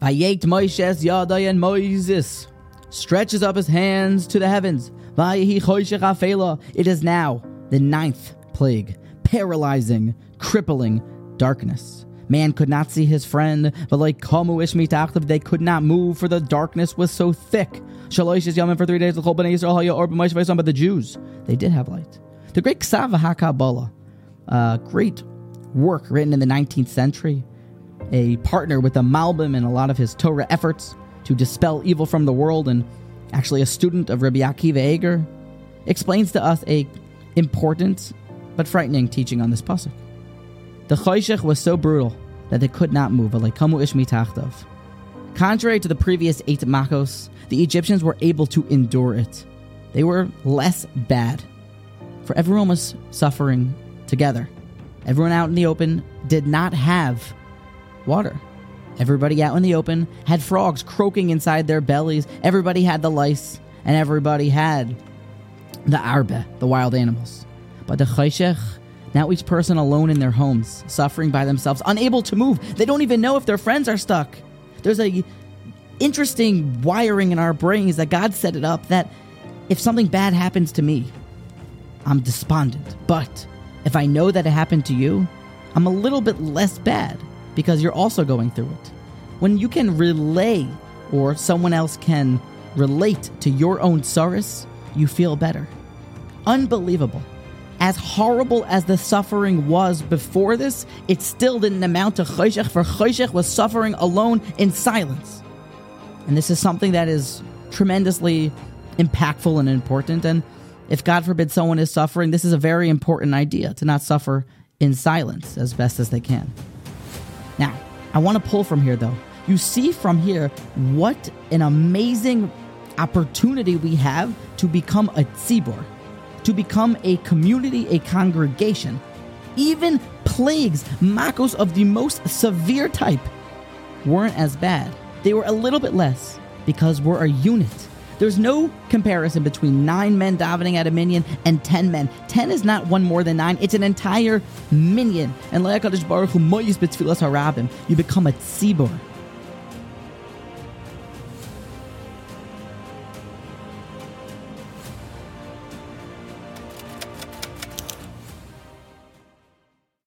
Vayet Moshes Yadai and Moses stretches up his hands to the heavens. It is now the ninth plague, paralyzing, crippling darkness. Man could not see his friend, but like Kamu Ish mitachtav, they could not move, for the darkness was so thick. Shalosh is yamin for three days. The Chol Bnei Yisrael Haya Or B'Moshe Vaysom, but the Jews, they did have light. The great Ksav V'hakabolah, uh, great work written in the 19th century, a partner with the Malbim in a lot of his Torah efforts to dispel evil from the world, and actually a student of Rabbi Akiva Eger, explains to us a important but frightening teaching on this pasuk. The Choshech was so brutal that they could not move. Contrary to the previous eight Makos, the Egyptians were able to endure it. They were less bad, for everyone was suffering together. Everyone out in the open did not have water. Everybody out in the open had frogs croaking inside their bellies. Everybody had the lice, and everybody had the arbe, the wild animals. But the chayshech, now each person alone in their homes, suffering by themselves, unable to move. They don't even know if their friends are stuck. There's a interesting wiring in our brains that God set it up that if something bad happens to me, I'm despondent. But if I know that it happened to you, I'm a little bit less bad because you're also going through it. When you can relay or someone else can relate to your own sorrows, you feel better. Unbelievable. As horrible as the suffering was before this, it still didn't amount to Choshech, for Choshech was suffering alone in silence. And this is something that is tremendously impactful and important. And if God forbid someone is suffering, this is a very important idea to not suffer in silence as best as they can. Now, I want to pull from here though. You see from here what an amazing opportunity we have to become a tzibor, to become a community, a congregation. Even plagues, makos of the most severe type, weren't as bad. They were a little bit less because we're a unit. There's no comparison between nine men davening at a minyan and ten men. Ten is not one more than nine; it's an entire minyan. And Baruch Hu moyis harabim. You become a tzibor.